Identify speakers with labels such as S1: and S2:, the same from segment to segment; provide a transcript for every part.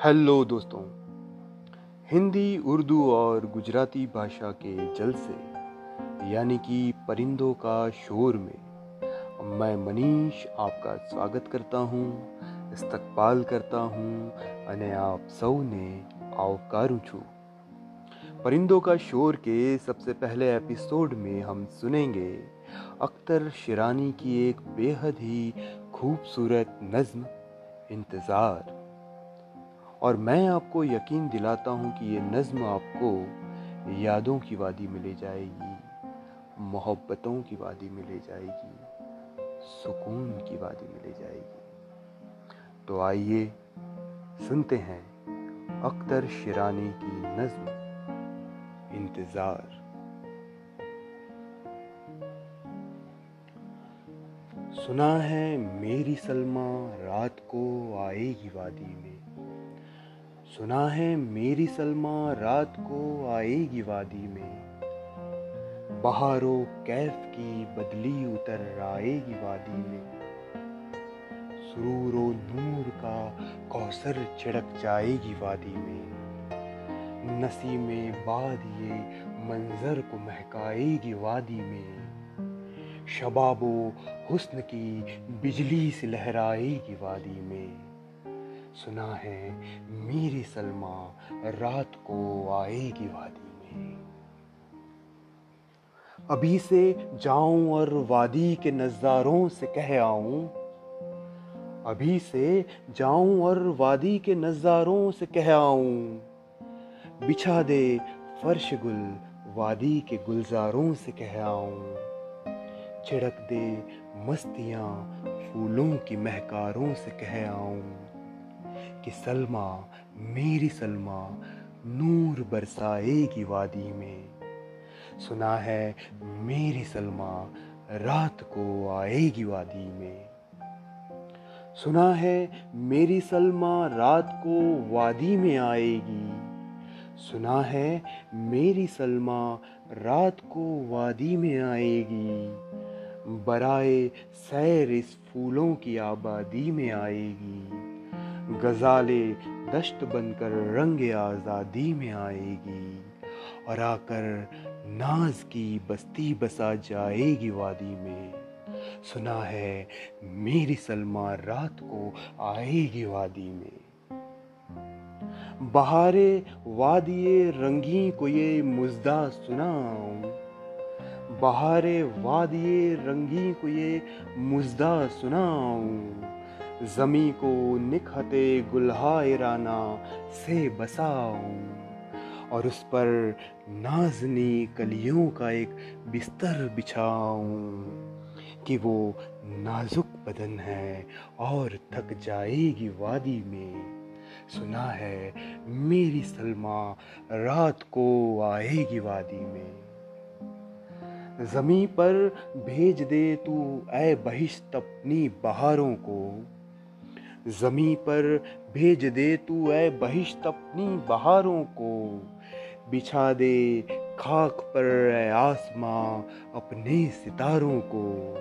S1: Hello दोस्तों हिंदी उर्दू और गुजराती भाषा के जल से यानी कि परिंदों का शोर में मैं मनीष आपका स्वागत करता हूँ इस्तकबाल करता हूँ अने आप સૌને આવકારું છું परिंदों का शोर के सबसे पहले एपिसोड में हम सुनेंगे अख्तर शिरानी की एक बेहद ही खूबसूरत नज्म इंतज़ार और मैं आपको यकीन दिलाता हूँ कि ये नज़्म आपको यादों की वादी में ले जाएगी, मोहब्बतों की वादी में ले जाएगी, सुकून की वादी में ले जाएगी। तो आइए सुनते हैं अख्तर शिरानी की नज़्म, इंतज़ार। सुना है मेरी सलमा रात को आएगी वादी में सुना है मेरी सलमा रात को आएगी वादी में। बहारो कैफ की बदली उतर आएगी वादी में। सुरूरो नूर का कौसर छिड़क जाएगी वादी में। नसी में बाद ये मंजर को महकाएगी वादी में। शबाबो हुस्न की बिजली से लहराएगी वादी में। सुना है, मेरी सलमा रात को आएगी वादी में। अभी से जाऊँ और वादी के नज़ारों से कह आऊँ। अभी से जाऊँ और वादी के नज़ारों से कह आऊँ। बिछा दे फर्श गुल, वादी के गुलजारों से कह आऊँ। छिड़क दे मस्तियाँ, फूलों की महकारों से कह आऊँ। कि सलमा, मेरी सलमा, नूर बरसाएगी वादी में। सुना है, मेरी सलमा, रात को आएगी वादी में। सुना है, मेरी सलमा, रात को वादी में आएगी। सुना है, मेरी सलमा, रात को वादी में आएगी। बराए सैर इस फूलों की आबादी में आएगी। गजाले दश्त बनकर रंग आज़ादी में आएगी। और आकर नाज की बस्ती बसा जाएगी वादी में। सुना है, मेरी सलमा रात को आएगी वादी में। बहारे वादिये रंगी को ये मुजदा सुनाऊं। बहारे वादिये रंगी को ये मुजदा सुनाऊं। जमी को निखते गुल्हायराना से बसाऊं। और उस पर नाजनी कलियों का एक बिस्तर बिछाऊं कि वो नाजुक बदन है और थक जाएगी वादी में। सुना है, मेरी सलमा रात को आएगी वादी में। जमी पर भेज दे तू ए बहिश्त अपनी बहारों को। जमी पर भेज दे तू ए बहिश्त अपनी बहारों को। बिछा दे खाक पर आसमां अपने सितारों को।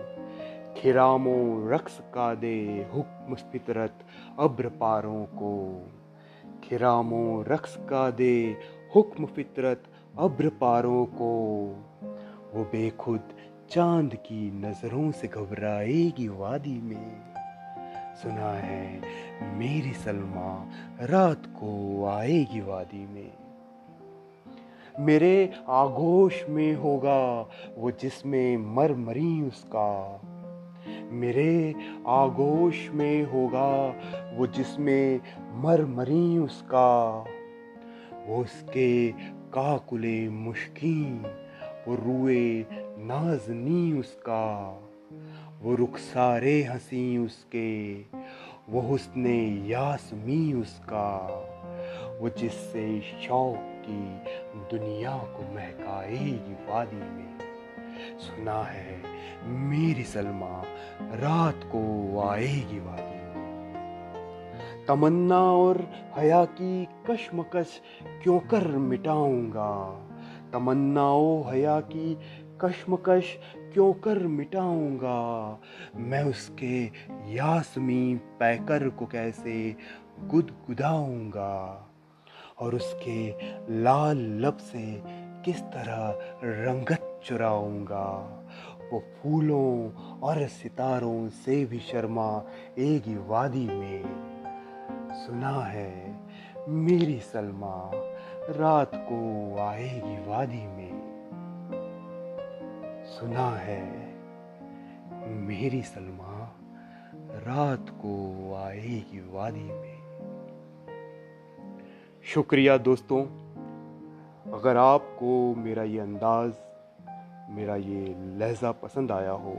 S1: खिरामो रक्स का दे हुक्म फितरत अब्र पारों को। खिरामो रक्स का दे हुक्म फितरत अब्र पारों को। वो बेखुद चाँद की नज़रों से घबराएगी वादी में। सुना है, मेरी सलमा रात को आएगी वादी में। मेरे आगोश में होगा वो जिसमें मर मरी उसका। मेरे आगोश में होगा वो जिसमें मर मरी उसका। वो उसके काकुले मुश्किन, वो रुए नाजनी उसका। वो रुखसारे हँसी उसके, वो हुस्न यासमी उसका, वो जिससे शौक की दुनिया को महकाएगी वादी में। सुना है, मेरी सलमा, रात को आएगी वादी में। तमन्ना और हया की कशमकश क्यों कर मिटाऊँगा? तमन्नाओ हया की कश्मकश क्यों कर मिटाऊँगा? मैं उसके यासमी पैकर को कैसे गुदगुदाऊँगा? और उसके लाल लब से किस तरह रंगत चुराऊँगा? वो फूलों और सितारों से भी शर्मा एक ही वादी में। सुना है, मेरी सलमा, रात को आएगी वादी में। सुना है, मेरी सलमा रात को आएगी वादी में। शुक्रिया दोस्तों, अगर आपको मेरा ये अंदाज़, मेरा ये लहजा पसंद आया हो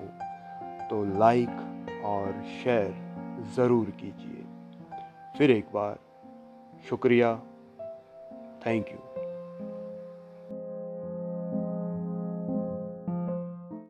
S1: तो लाइक और शेयर ज़रूर कीजिए। फिर एक बार, शुक्रिया थैंक यू